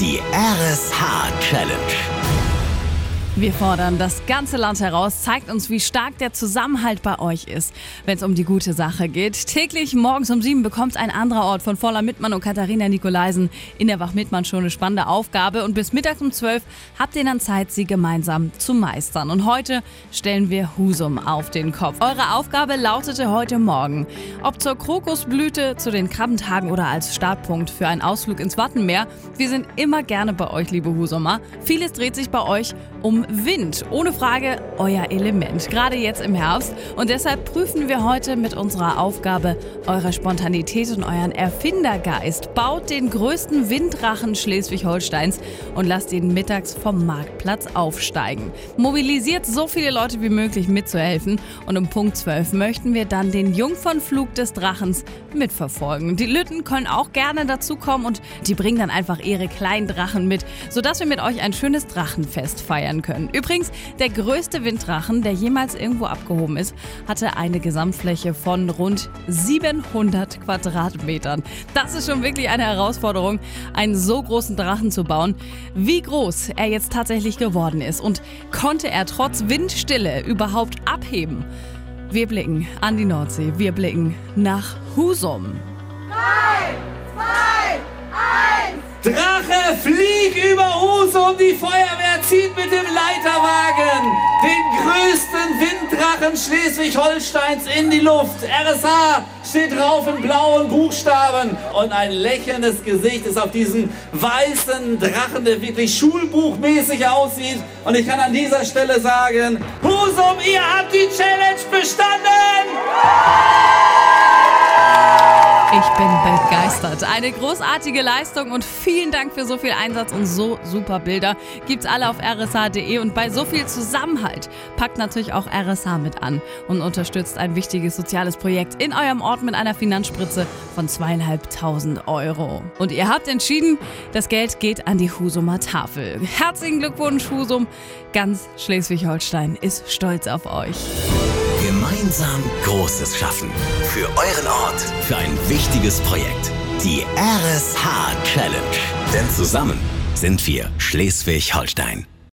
Die RSH Challenge. Wir fordern das ganze Land heraus, zeigt uns, wie stark der Zusammenhalt bei euch ist, wenn es um die gute Sache geht. Täglich morgens um sieben bekommt ein anderer Ort von Voller Mittmann und Katharina Nikolaisen in der Wach-Mittmann schon eine spannende Aufgabe und bis mittags um zwölf habt ihr dann Zeit, sie gemeinsam zu meistern. Und heute stellen wir Husum auf den Kopf. Eure Aufgabe lautete heute Morgen, ob zur Krokusblüte, zu den Krabbentagen oder als Startpunkt für einen Ausflug ins Wattenmeer. Wir sind immer gerne bei euch, liebe Husumer. Vieles dreht sich bei euch um Wind. Ohne Frage euer Element, gerade jetzt im Herbst. Und deshalb prüfen wir heute mit unserer Aufgabe eure Spontanität und euren Erfindergeist. Baut den größten Winddrachen Schleswig-Holsteins und lasst ihn mittags vom Marktplatz aufsteigen. Mobilisiert so viele Leute wie möglich mitzuhelfen. Und um Punkt 12 möchten wir dann den Jungfernflug des Drachens mitverfolgen. Die Lütten können auch gerne dazukommen und die bringen dann einfach ihre kleinen Drachen mit, sodass wir mit euch ein schönes Drachenfest feiern können. Übrigens, der größte Winddrachen, der jemals irgendwo abgehoben ist, hatte eine Gesamtfläche von rund 700 Quadratmetern. Das ist schon wirklich eine Herausforderung, einen so großen Drachen zu bauen. Wie groß er jetzt tatsächlich geworden ist und konnte er trotz Windstille überhaupt abheben? Wir blicken an die Nordsee, wir blicken nach Husum. Drei, zwei, eins. Drache, flieg über Husum, die Feuerwehr Leiterwagen den größten Winddrachen Schleswig-Holsteins in die Luft. RSA steht drauf in blauen Buchstaben und ein lächelndes Gesicht ist auf diesem weißen Drachen, der wirklich schulbuchmäßig aussieht. Und ich kann an dieser Stelle sagen, Husum, ihr habt die Challenge bestanden! Ich bin begeistert. Eine großartige Leistung und vielen Dank für so viel Einsatz und so super Bilder. Gibt's alle auf rsh.de und bei so viel Zusammenhalt packt natürlich auch RSH mit an und unterstützt ein wichtiges soziales Projekt in eurem Ort mit einer Finanzspritze von zweieinhalbtausend Euro. Und ihr habt entschieden, das Geld geht an die Husumer Tafel. Herzlichen Glückwunsch, Husum. Ganz Schleswig-Holstein ist stolz auf euch. Gemeinsam Großes schaffen. Für euren Ort. Für ein wichtiges Projekt. Die RSH Challenge. Denn zusammen sind wir Schleswig-Holstein.